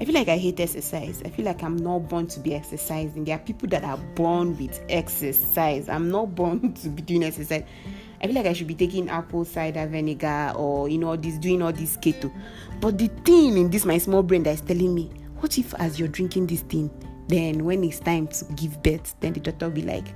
I feel like I hate exercise. I feel like I'm not born to be exercising. There are people that are born with exercise. I'm not born to be doing exercise. I feel like I should be taking apple cider vinegar or you know this doing all this keto. But the thing in this my small brain that is telling me, what if as you're drinking this thing, then when it's time to give birth, then the doctor will be like,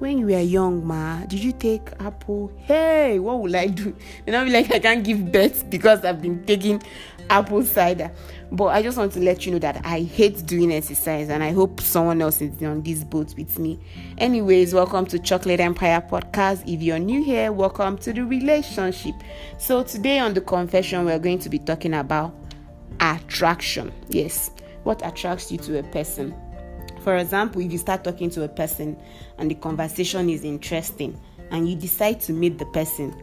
when you were young, ma, did you take apple? Hey, what will I do? And I'll be like, I can't give birth because I've been taking apple cider. But I just want to let you know that I hate doing exercise and I hope someone else is on this boat with me. Anyways, welcome to Chocolate Empire Podcast. If you're new here, welcome to the relationship. So, today on the confession, we're going to be talking about attraction. Yes, what attracts you to a person? For example, if you start talking to a person and the conversation is interesting and you decide to meet the person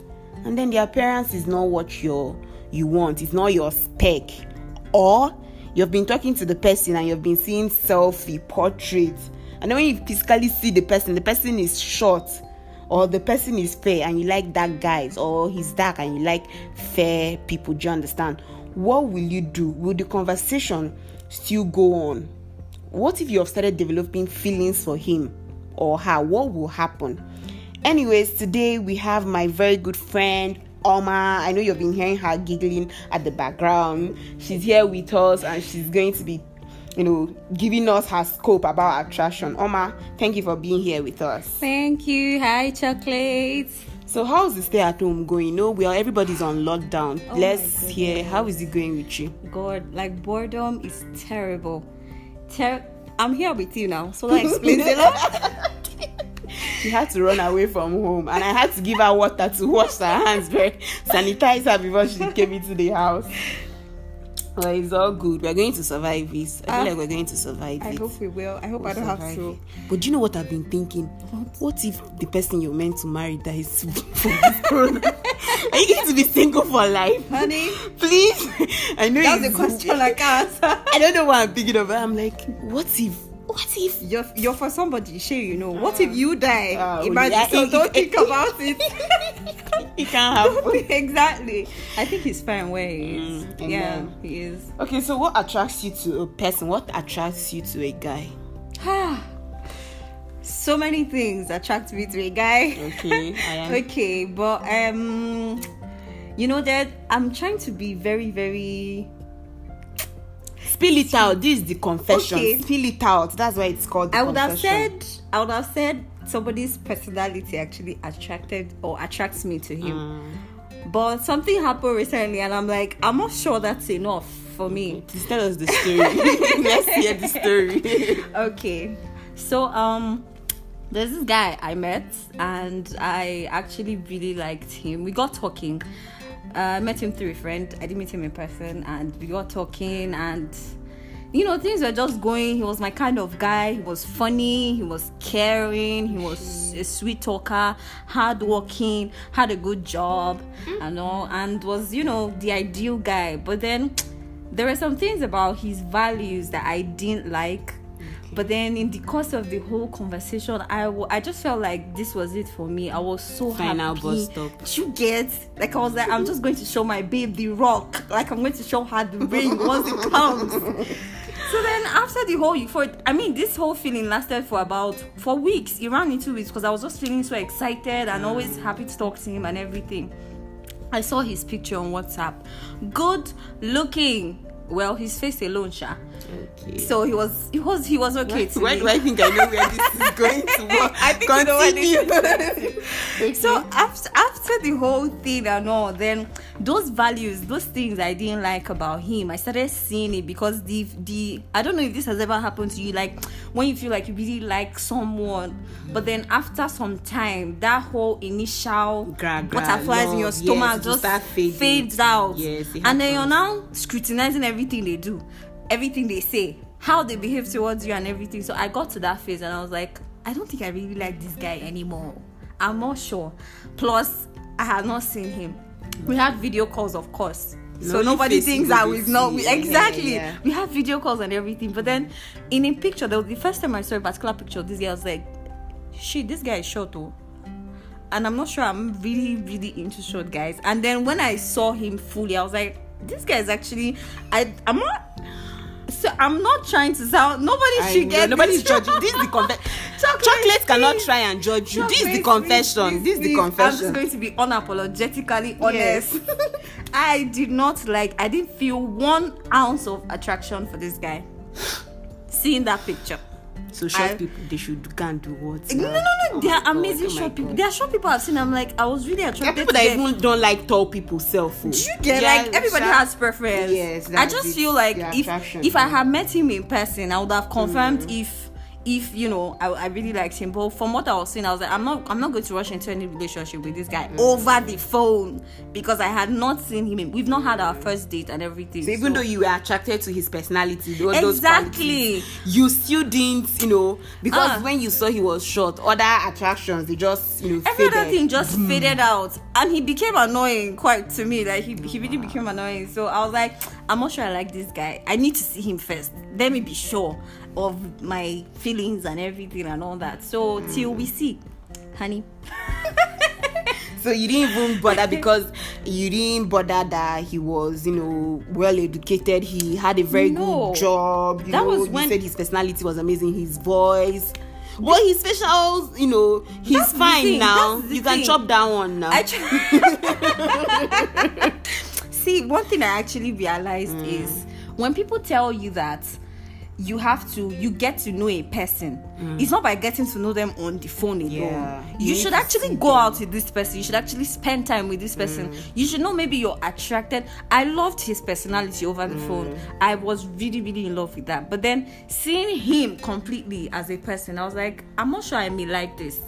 and then the appearance is not what you you want, it's not your spec, or you've been talking to the person and you've been seeing selfie portraits, and then when you physically see the person, the person is short or the person is fair and you like dark guys, or he's dark and you like fair people. Do you understand? What will you do? Will the conversation still go on? what if you have started developing feelings for him or her? What will happen? Anyways, today we have my very good friend Oma. I know you've been hearing her giggling at the background. She's here with us and she's going to be, you know, giving us her scope about attraction. Oma, thank you for being here with us. Thank you. Hi, chocolates. So how's the stay at home going? Know, well everybody's on lockdown. Oh Let's hear how is it going with you? God, like boredom is terrible. Ter- I'm here with you now, so that explains a lot. She had to run away from home, and I had to give her water to wash her hands, very sanitize her before she came into the house. Well, it's all good. We're going to survive this. I feel like we're going to survive I it. hope we will. I hope I don't have to. it. But do you know what I've been thinking? What if the person you're meant to marry dies from this corona? Are you going to be single for life? Honey, Please. I know that's a it's- question I can't answer. I don't know what I'm thinking of. but I'm like, what if? What if? You're, you're for somebody, sure you know. What if you die? Ah, Imagine, yeah, so it- don't it- think about it. It can't happen. exactly. I think he's fine where he is. Mm, yeah, amen. he is. Okay, so what attracts you to a person? What attracts you to a guy? so many things attract me to a guy. Okay, I am. okay, but um, you know that I'm trying to be very, very Spill it out. This is the confession. Okay. Spill it out. That's why it's called. I would have said I would have said somebody's personality actually attracted or attracts me to him. Mm. But something happened recently and I'm like, I'm not sure that's enough for me. Please tell us the story. Let's hear the story. Okay. So um there's this guy I met and I actually really liked him. We got talking. Uh, I met him through a friend. I didn't meet him in person and we got talking and you know things were just going. He was my kind of guy. He was funny, he was caring, he was a sweet talker, hardworking, had a good job and all and was, you know, the ideal guy. But then there were some things about his values that I didn't like but then in the course of the whole conversation i I just felt like this was it for me i was so Final happy bus stop. you get like i was like i'm just going to show my babe the rock like i'm going to show her the ring once it comes so then after the whole for i mean this whole feeling lasted for about four weeks it ran into weeks because i was just feeling so excited and always mm. happy to talk to him and everything I saw his picture on WhatsApp. Good looking. Well, his face alone, sha. Okay. So he was, he was, he was okay Why me. do I think I know where this is going to work? I think you know Continue. Okay. So after after the whole thing and all, then those values, those things I didn't like about him, I started seeing it because the the I don't know if this has ever happened to you, like when you feel like you really like someone, but then after some time, that whole initial Gra- gra- butterflies in your love, yes, stomach just fades out, Yes, and then you're now scrutinizing everything they do, everything they say, how they behave towards you, and everything. So I got to that phase, and I was like, I don't think I really like this guy anymore. I'm not sure. Plus, I had not seen him. We had video calls, of course. So nobody thinks that we've not we, exactly. yeah. We have video calls and everything. But then in a picture, was the first time I saw a particular picture this guy, was like, shit, this guy is short though. And I'm not sure I'm really, really into short guys. And then when I saw him fully, I was like, this guy is actually I I'm not I'm not trying to sound. Nobody I should know, get nobody's judging. This is the confession. Chocolate, Chocolate cannot try and judge you. This is the Chocolate, confession. please, This is the please. I'm just confession. going to be unapologetically honest. Yes. I did not like. I didn't feel one ounce of attraction for this guy. Seeing that picture. So short I- people, they should go and do what? No, no, no. Oh They are God, amazing oh short people. There are short people I've seen. I'm like, I was really There are people to that even don't like tall people self. Do you get like everybody has preference? Yes, I just feel like if if I yeah. had met him in person, I would have confirmed Mm. if if you know I, I really liked him. But from what I was seeing, I was like, I'm not I'm not going to rush into any relationship with this guy Mm. over the phone because I had not seen him. We've not had our first date and everything. So even so- though you were attracted to his personality, Exactly. you still didn't, you know, because Ah. when you saw he was short, other attractions they just, you know, Every other thing just faded out, and he became annoying quite to me. Like he, he really became annoying. So I was like, I'm not sure I like this guy. I need to see him first. Let me be sure of my feelings and everything and all that. So till we see, honey. So you didn't even bother because you didn't bother that he was, you know, well educated. He had a very No. good job. You That know, was when- said his personality was amazing, his voice. Well, his facials, you know, he's fine now. You can thing. chop that one now. See one thing I actually realized Mm. is when people tell you that you have to you get to know a person. It's not by getting to know them on the phone alone. Mm. Yeah. you, You should actually go them. out with this person. You should actually spend time with this person. You should know maybe you're attracted. I loved his personality over the phone. I was really really in love with that. But then seeing him completely as a person i was like i'm not sure i may like this.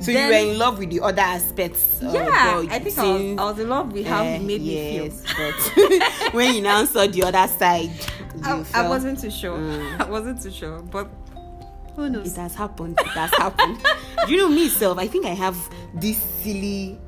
So then- you were in love with the other aspects. yeah i think I was, I was in love with how Eh, he made me feel. but when you now saw the other side, I, I wasn't too sure. Mm. I wasn't too sure, but who knows? It has happened. It has happened. Do you know me, self? I think I have this silly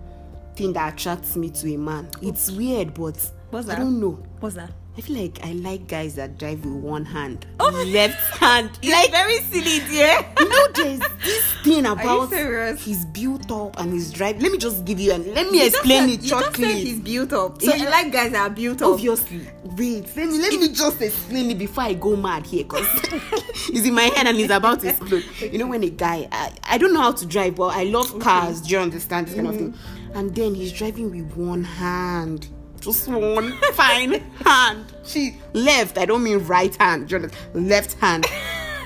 thing that attracts me to a man. It's weird, but What's I don't know. What's that? I feel like I like guys that drive with one hand, Oh. left hand. Like very silly, dear. you know, there's this thing about he's built up and he's driving. Let me just give you and let me You explain said- it You just shortly. said he's built up. So Yeah. you like guys that are built up. Obviously, wait. Let me let me just explain it before I go mad here, cause it's in my head and it's about to explode. You know, when a guy, I, I don't know how to drive, but I love cars. Do you understand this kind of thing? And then he's driving with one hand, just one fine hand. She left. I don't mean right hand. Do you understand? Left hand.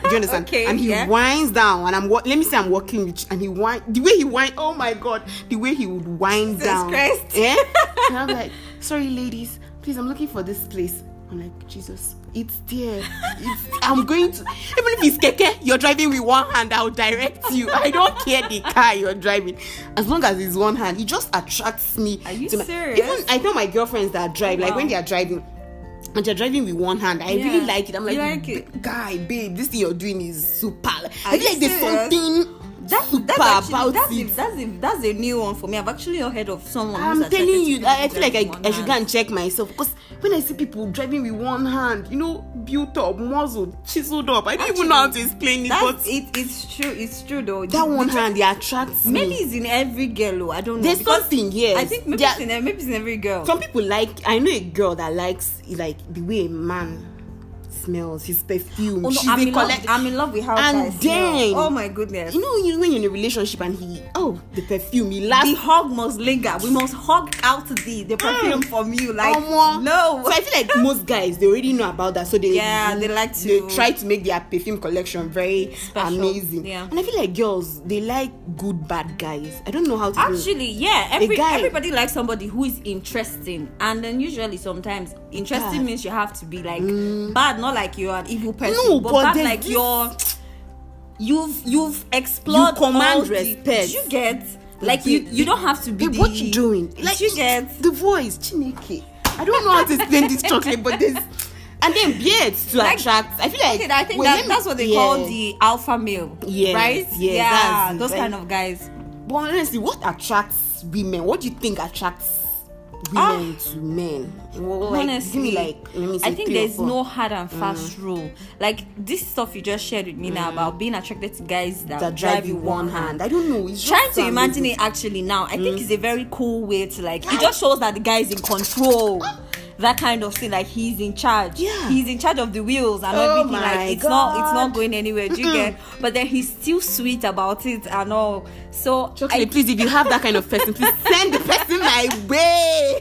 Do you understand? Okay, and he yeah. winds down, and I'm wa- let me say I'm walking with, and he wind the way he wind. Oh my god, the way he would wind Jesus down. Christ. Yeah. and I'm like, sorry, ladies, please, I'm looking for this place. I'm like, Jesus, it's there. It's, I'm going to. Even if it's keke, you're driving with one hand. I'll direct you. I don't care the car you're driving, as long as it's one hand. It just attracts me. Are you my- serious? Even I tell my girlfriends that drive, like when they are driving. And you're driving with one hand. I Yeah. really like it. I'm like, You like it? guy, babe, this thing you're doing is super. Are I feel like there's serious? something That, super that's actually, about that's, it. a, that's, a, that's a new one for me. I've actually not heard of someone. I'm telling you, I, I feel like I, I should go and check myself because when I see people driving with one hand, you know, built up, muzzled, chiseled up, I don't even know how to explain it, but it, it's true. It's true though. that one hand, it attracts me. Maybe it's in every girl. oh, I don't know. There's because something, yes. I think maybe it's in maybe it's in every girl. Some people like, I know a girl that likes like the way a man smells, his perfume. Oh, no, I'm, in love, collect- I'm in love with how And guys smell. then- Oh my goodness. You know, you when you're in a relationship and he, oh, the perfume, he laughs. the hug must linger. We must hug out the the ah. perfume from you. Like Omo. no. So I feel like most guys they already know about that, so they Yeah, they like to- they try to make their perfume collection very Special, amazing. yeah. And I feel like girls they like good bad guys. I don't know how to do. Actually, yeah, every, guy- everybody likes somebody who is interesting, and then usually sometimes interesting Bad. means you have to be like mm. bad, not like you're an evil person, No, but, but like this- you're you've you've explored. You command all the- respect. you get like you you don't have to be. The, what you doing? Like you get. the voice, Chineke. I don't know how to explain this chocolate, but there's and then beards to Like- attract. I feel like Okay, I think wait, that, that's what they yeah. call the alpha male, Yes, right? yes, yeah, those right? kind of guys. But honestly, what attracts women? What do you think attracts women to men? Well, like, Honestly, give me like let me say I think there's. Mm. no hard and fast rule. Like this stuff you just shared with me now about being attracted to guys that, that drive you one hand. I don't know. It's Trying to imagine it actually now, I Mm. think it's a very cool way to like. It just shows that the guy is in control. That kind of thing. Like he's in charge. Yeah. He's in charge of the wheels and Oh everything. Like it's not it's not going anywhere. Do you get? But then he's still sweet about it and all. So Chocolate, I- please, if you have that kind of person, please send the person my way.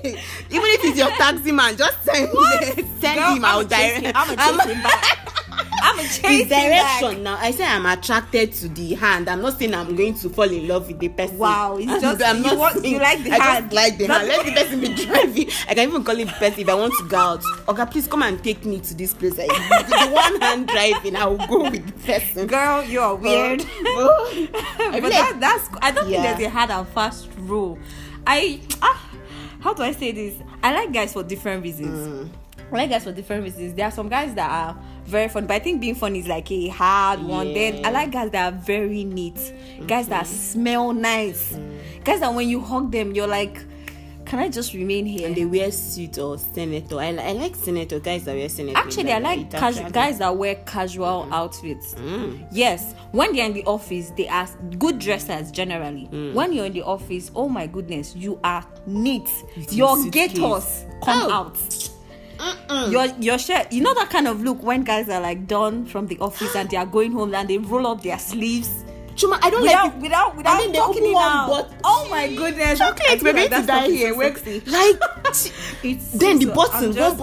Even if it's your taxi man, just send. Send Girl, him. I'll direct. I'm- him back. I'm chasing back. direction now. I say I'm attracted to the hand. I'm not saying I'm going to fall in love with the person. Wow, it's just- I'm you not want- saying- you like the I hand. just like the hand. Let the person be driving. I can even call it person if I want to go out. Okay, please come and take me to this place. I, the, the one hand driving, I will go with the person. Girl, you're weird. I but feel that, like- that's I don't Yeah. think there's a hard and fast rule. I ah, how do I say this? I like guys for different reasons. Mm. I like guys for different reasons. There are some guys that are very fun, but I think being fun is like a hard one. Then I like guys that are very neat, guys that mm-hmm. smell nice, guys that when you hug them, you're like, can I just remain here? and they wear suit or senator. I, I like senator guys that wear senator. Actually, I like casu- guys that wear casual mm-hmm. outfits. Mm. Yes, when they're in the office, they are good dressers generally. Mm. When you're in the office, oh my goodness, you are neat. Your your suitcase. gators come Oh. out. Your your shirt, you know that kind of look when guys are like done from the office and they are going home and they roll up their sleeves Chuma, I don't without like. without without I mean, talking it out. but- oh my goodness, Chocolate, we're like die here. so We're- sexy. Like It's then the so- button. I'm just-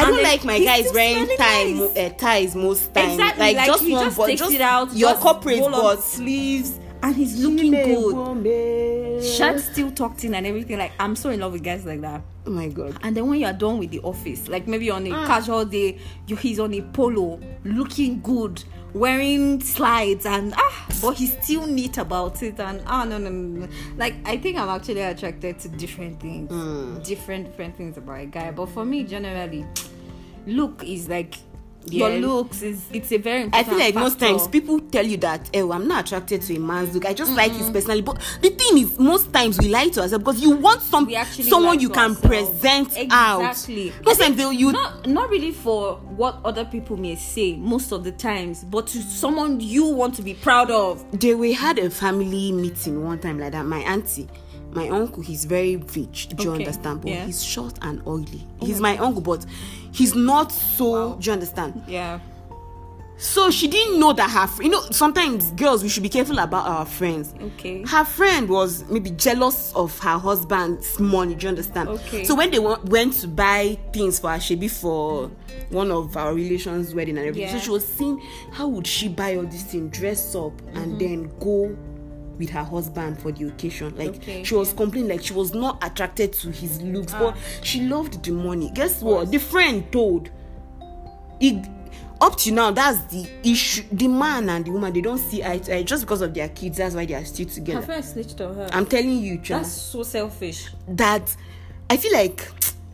I don't like my guys wearing smelling tie, nice. uh, ties most times. Exactly, like, like, just one, just but just it out. your just corporate but sleeves, and he's looking good. Shirt still tucked in and everything. Like I'm so in love with guys like that. Oh my god. And then when you are done with the office, like maybe on a Mm. casual day, you he's on a polo, looking good, wearing slides, and ah, but he's still neat about it. And ah, no, no, no, no. Like I think I'm actually attracted to different things, Mm. different different things about a guy. But for me, generally, look is like. Your Yeah. looks is it's a very I important feel like most factor. times people tell you that, oh, I'm not attracted to a man's look. I just like his personality. But the thing is, most times we lie to ourselves because you want some someone lie you can ourselves. present out. exactly. Most times they you not not really for what other people may say most of the times, but to someone you want to be proud of. they we had a family meeting one time like that. My auntie, my uncle, he's very rich. Do you Okay, understand? But yeah. he's short and oily. he's my uncle, but he's not so. Wow. Do you understand? Yeah. So she didn't know that her, fr- you know, sometimes girls we should be careful about our friends. Okay. Her friend was maybe jealous of her husband's money. Do you understand? Okay. So when they wa- went to buy things for her, she for one of our relations' wedding and everything. So she was seeing how would she buy all this thing, dress up, Mm-hmm. and then go with her husband for the occasion. Like Okay, she was yeah. complaining like she was not attracted to his looks, Ah. but she loved the money. Guess what? The friend told it up to now that's the issue the man and the woman they don't see eye to eye just because of their kids that's why they are still Her together friend snitched on her. i'm telling you Chuma, That's so selfish. that i feel like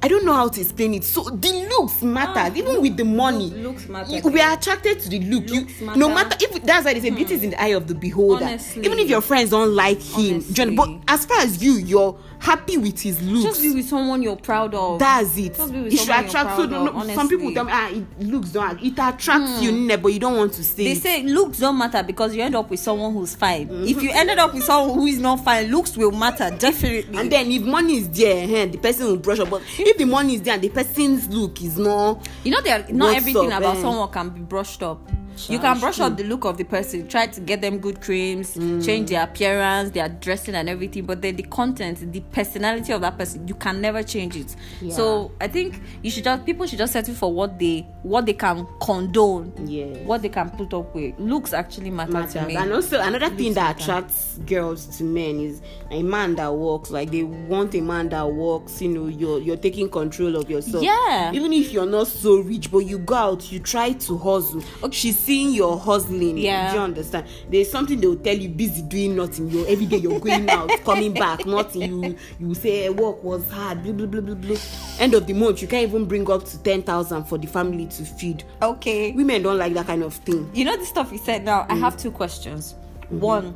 i don't know how to explain it so the looks matter even with the money Look- looks matter, you- we are attracted to the look you, Looks no matter. matter if that's why they say beauty is in the eye of the beholder Honestly. even if your friends don't like him you know- but as far as you you're happy with his looks Just be with someone you're proud of. that's it. Just be with It should attract. So no, of, some people tell me, ah, it looks don't. It attracts you, nne, but you don't want to say. they it. say looks don't matter because you end up with someone who's fine. Mm-hmm. If you ended up with someone who is not fine, looks will matter definitely. and then if money is there, eh, the person will brush up. But if the money is there and the person's look is not, You know, there not everything up, about eh? someone can be brushed up. You can brush true. up the look of the person, try to get them good creams, Mm. change their appearance, their dressing, and everything. But then the content, the personality of that person, you can never change it. So I think you should just people should just settle for what they what they can condone, Yes. what they can put up with. Looks actually matter, to matters. me. And also another thing that matter. attracts girls to men is a man that works. Like they want a man that works. You know, you're you're taking control of yourself. Yeah. Even if you're not so rich, but you go out, you try to hustle. She's seeing your hustling. Yeah. Do you understand? There's something they will tell you busy doing nothing. You're every day you're going out, coming back, nothing. You you say "Eh, work was hard, blah blah blah blah blah. End of the month, you can't even bring up to ten thousand for the family to feed. okay. Women don't like that kind of thing. you know the stuff you said now Mm. i have two questions one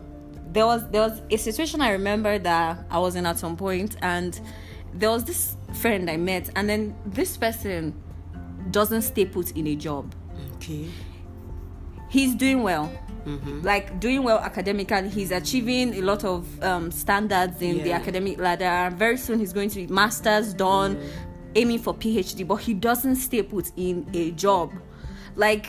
there was there was a situation i remember that i was in at some point and there was this friend i met and then this person doesn't stay put in a job Okay. he's doing well Mm-hmm. like doing well academically he's achieving a lot of um, standards in the academic ladder very soon he's going to be masters done aiming for PhD, but he doesn't stay put in a job. Like,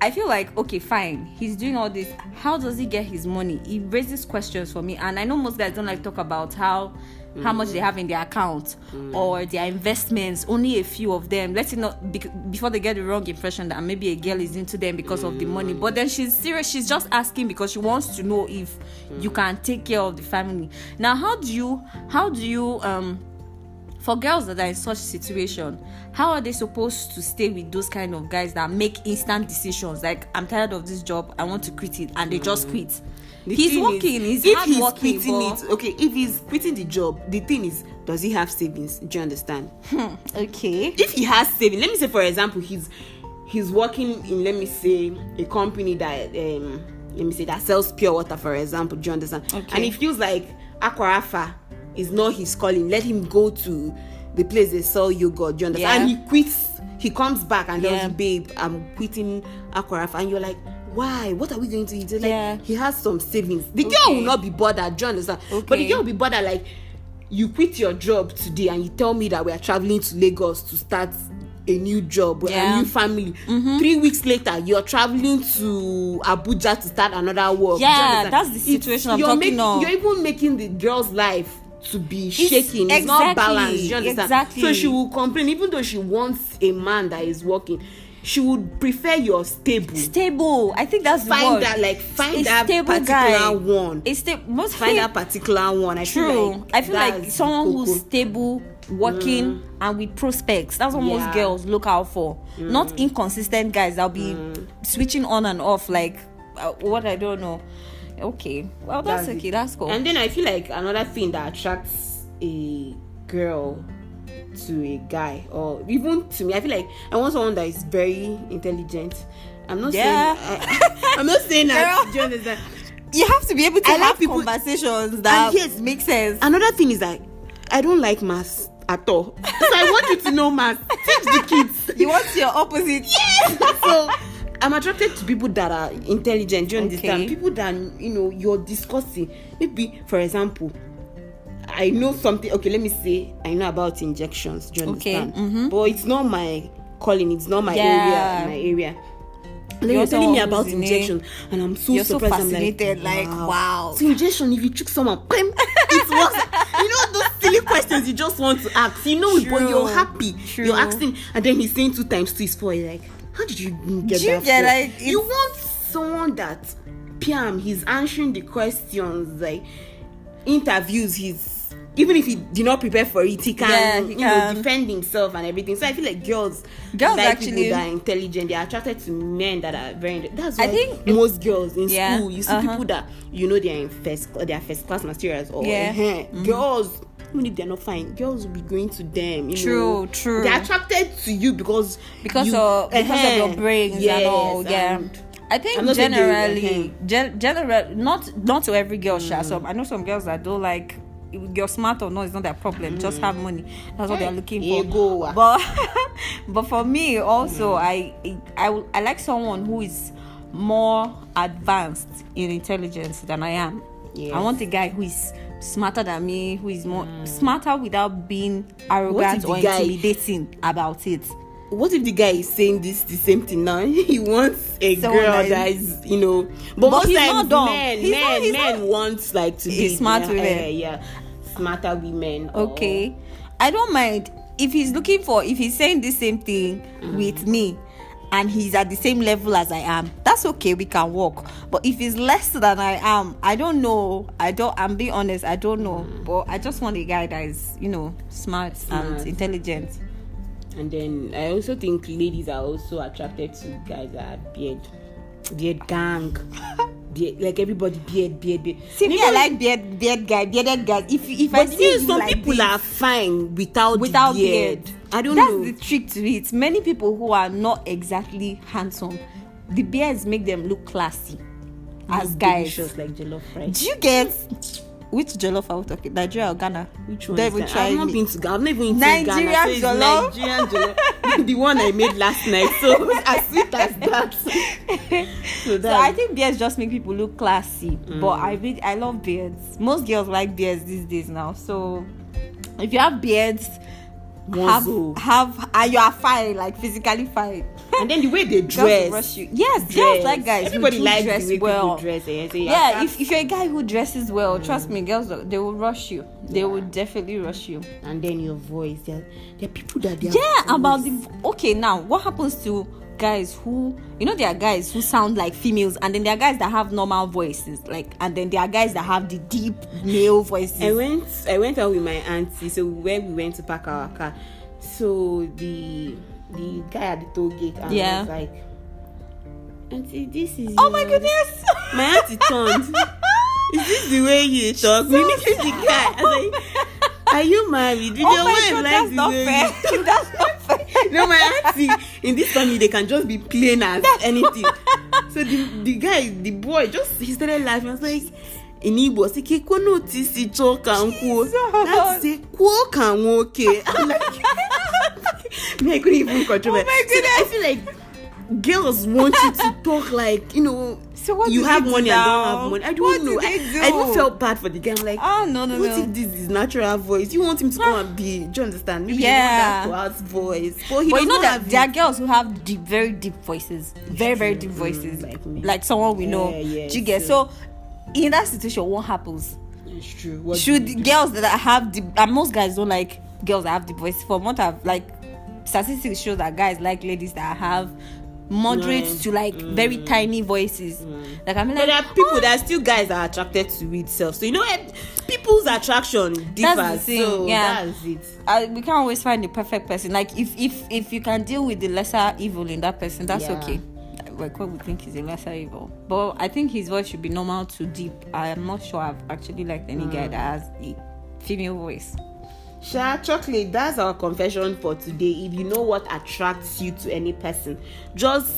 I feel like okay, fine. He's doing all this. How does he get his money? He raises questions for me, and I know most guys don't like talk about how how much they have in their account or their investments. Only a few of them. Let's not bec- before they get the wrong impression that maybe a girl is into them because of the money. But then she's serious. She's just asking because she wants to know if you can take care of the family. Now, how do you how do you um for girls that are in such situation how are they supposed to stay with those kind of guys that make instant decisions? Like i'm tired of this job i want to quit it and they just quit. The he's working is, he's if hard he's working quitting but- it okay if he's quitting the job the thing is does he have savings? Do you understand? Okay. If he has savings let me say for example he's he's working in let me say a company that um let me say that sells pure water for example do you understand? Okay. and he feels like Aquarapha is not his calling let him go to the place they sell yogurt do you understand Yeah. and he quits he comes back and tells Yeah. you babe i'm quitting aquarafa and you're like why what are we going to eat It's like Yeah. he has some savings the girl Okay. will not be bothered do you understand but the Okay. girl will be bothered like you quit your job today and you tell me that we are traveling to lagos to start a new job Yeah. Mm-hmm. a new family three weeks later you're traveling to abuja to start another work Do you Yeah, that's the It's- situation I'm you're talking making, of. you're even making the girl's life to be shaking it's not balanced you understand exactly. so she will complain even though she wants a man that is working she would prefer your stable stable i think that's the word. that like find A that stable particular guy. one It's sta- most find that particular one i True. feel like I feel like someone koko. who's stable, working, mm. and with prospects. That's what most girls look out for. Mm. Not inconsistent guys that'll be mm. switching on and off like uh, what I don't know. Okay, well that's, That's okay. it. That's cool. And then I feel like another thing that attracts a girl to a guy, or even to me, I feel like I want someone that is very intelligent. I'm not Yeah. saying I, I'm not saying that. Girl. Do you understand? you have to be able to I like have people- conversations that And yes, make sense. Another thing is that I don't like maths at all. So I want you to know maths. Teach the kids. you want your opposite. so I'm attracted to people that are intelligent. Do you understand? Okay. People that you know you're discussing. Maybe, for example, I know something. Okay, let me say I know about injections. Do you Okay, understand? But it's not my calling. It's not my Yeah. area. My area. And You're telling me about injection, and I'm so You're so surprised. I'm fascinated, like, wow. So injection, if you trick someone, it works. you know those silly questions you just want to ask. You know, it, but True. you're happy. True. You're asking, and then he's saying two times two is four. You're like, how did you get Do you that? get, like, you want someone that, Piam, he's answering the questions like interviews. He's even if he did not prepare for it, he can, Yeah, he you can. know defend himself and everything. So I feel like girls, Girls like actually- people that are intelligent. They're attracted to men that are very. That's why I think- most girls in Yeah, school, you see uh-huh. people that you know they're in first, they are first class materials or Yeah. eh, girls. Even if they're not fine, girls will be going to them. You True, know. true. They're attracted to you because because you, of because of eh, your brains yes, and all. Yeah. and I think I'm not saying they- generally, uh-huh. gen- general, not not to every girl. Mm. Some I know some girls that don't like. You're smart or not, it's not their problem. Just have money. That's what they're looking for. Mm. Ego. ah. But but for me also, Mm. I I I like someone who is more advanced in intelligence than I am. Yes. I want a guy who is smarter than me, who is more smarter without being arrogant or guy- intimidating about it. what if the guy is saying this the same thing now? he wants a Someone girl that that is- you know. But, most he's times, men, He's men, not- men not- want like to date smart yeah, women. eh, yeah, smarter women. or- okay i don't mind if he's looking for if he's saying the same thing with me and he's at the same level as i am that's okay we can work but if he's less than i am i don't know. I don't i'm being honest i don't know. Mm. But i just want a guy that is you know smart, Smart. and intelligent. And then I also think ladies are also attracted to guys that have beard, beard gang, beard, like everybody beard, beard, beard. see me i like beard beard guy bearded guy if if i But see see, you some like people this, are fine without without beard. beard. I don't That's know. That's the trick to it. Many people who are not exactly handsome, the beards make them look classy as guys. Like jollof rice. Do you get which jollof are we talking? Nigeria or Ghana? Which one? Don't is even that? try I've not been to Ghana. I've not even been to Ghana. So jollof? Nigerian jollof. the one I made last night. So as sweet as that. so So. I think beards just make people look classy. Mm. But I really I love beards. Most girls like beards these days now. So if you have beards, muscle. have have and you are fine, like physically fine. and then the way they Girls dress. rush you. Yes, dress. girls like guys. Everybody who likes dress the way well. dress. Eh? So Yeah, if, if you're a guy who dresses well, trust me, girls they will rush you. They will definitely rush you. and then your voice. There, there are people that they are Yeah, about the okay now. What happens to guys who you know there are guys who sound like females, and then there are guys that have normal voices, like, and then there are guys that have the deep male voices. I went I went out with my auntie. So when we went to park our car, so the the guy at the toll gate and Yeah. was like, Auntie, this is oh my your-" goodness! My auntie turned. Is this the way you talk? We need the guy. I was like, Are you married? Did oh your wife god, like that's the not way fair. you that's not fair. no, my auntie in this family they can just be plain as anything. So the the guy, the boy, just he started laughing. I was like, in Igbo, say, "Ke kono tisi and quo." That's say, "Quo can okay." I'm like, me, I couldn't even control Oh it. my So I feel like girls want you to talk like you know. So what you do have do money and now? don't have money. I don't What know. they I, do? I even felt bad for the guy. I'm like, Oh no no no. what no. if this is natural voice? You want him to come and be? Do you understand? Maybe Yeah. want voice, but he but you know that there are girls who have deep, very deep voices, very very deep mm, voices, like me. like someone we know. Yeah, yeah, Do you get so- so? In that situation, what happens? It's true. What Should do do? girls that have the and most guys don't like girls that have the voice. For what have like statistics show that guys like ladies that have moderate Mm, to like very tiny voices. Like I'm But there are people, "Oh, there are still guys that are attracted to itself. So you know, eh, people's attraction differs. That's the thing, so yeah. that's it. I, we can't always find the perfect person. Like if if if you can deal with the lesser evil in that person, that's Yeah. okay. Like what we think is a lesser evil, but I think his voice should be normal to deep. I am not sure I've actually liked any Mm. guy that has a female voice. Sha chocolate. That's our confession for today. If you know what attracts you to any person, just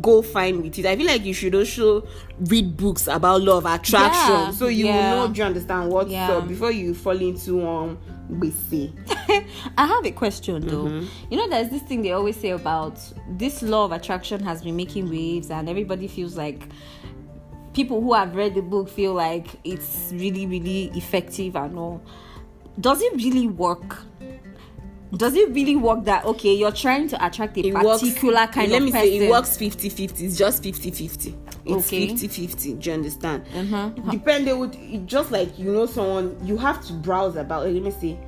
go find with it. I feel like you should also read books about law of attraction, Yeah, so you yeah. will know. You understand what Yeah. up before you fall into um say. I have a question though. Mm-hmm. You know, there's this thing they always say about this law of attraction has been making waves, and everybody feels like people who have read the book feel like it's really, really effective and all. Does it really work? Does it really work that okay, you're trying to attract a It works- particular kind let of me person? say it works 50-50 it's just 50-50 it's Okay. 50-50 do you understand Mhm. depend they would just like you know someone you have to browse about let me say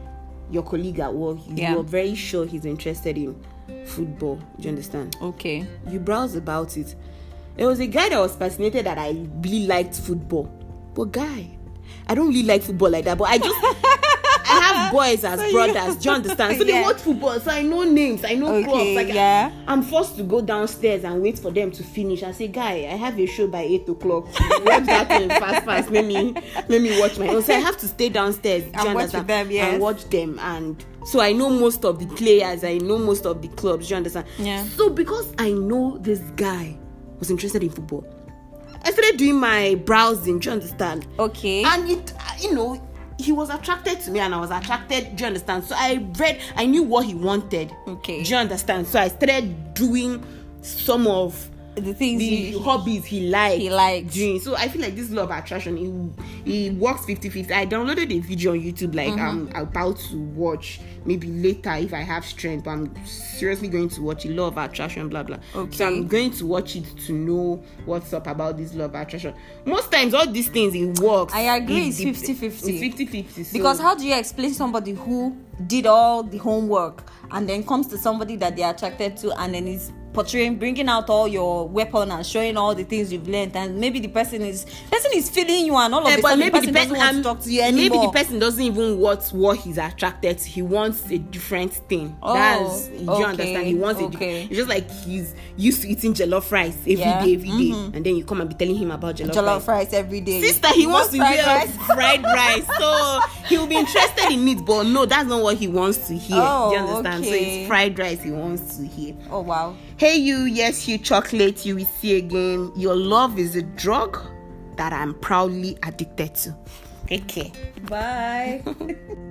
your colleague at work you Yeah. are very sure he's interested in football do you understand Okay. you browse about it there was a guy that was fascinated that i really liked football but guy i don't really like football like that but i just boys as you- brothers. Do you understand? So they Yeah. watch football, so I know names, I know Okay, clubs. Like yeah. I'm forced to go downstairs and wait for them to finish. I say, guy, I have a show by eight o'clock. watch that thing fast, fast. Let me let me watch my own. So I have to stay downstairs do you And watch them, yes. and watch them. And so I know most of the players. I know most of the clubs. Do you understand? Yeah. So because I know this guy was interested in football, I started doing my browsing. Do you understand? Okay. and it you know he was attracted to me and i was attracted do you understand? So i read i knew what he wanted. Okay. do you understand? So i started doing some of the things the you, hobbies he liked he liked. doing so i feel like this law of attraction it, it works 50 50 i downloaded a video on youtube like Mm-hmm. i'm about to watch maybe later if i have strength but i'm seriously going to watch it law of attraction blah blah so Okay. i'm going to watch it to know what's up about this law of attraction most times all these things it works I agree, It it's dep- 50-50. it's 50 50 so Because how do you explain somebody who did all the homework and then comes to somebody that they're attracted to and then is portraying, bringing out all your weapon and showing all the things you've learned. And maybe the person is person is feeling you and all of Eh, a but sudden the maybe person the doesn't person want to talk to you maybe the person doesn't even want what he's attracted to. He wants a different thing. Oh, that's you okay, understand? He wants okay. different it's just like he's used to eating jollof rice every day, Yeah, every day, and then you come and be telling him about jollof, Jollof rice. rice every day. sister he wants to fried hear fried rice. So he'll be interested in it but no that's not what he wants to hear. Oh, you understand? So okay. it's fried rice he wants to hear. Oh wow. Hey, you, yes, you chocolate, you will see again. Your love is a drug that I'm proudly addicted to. Take care. Bye.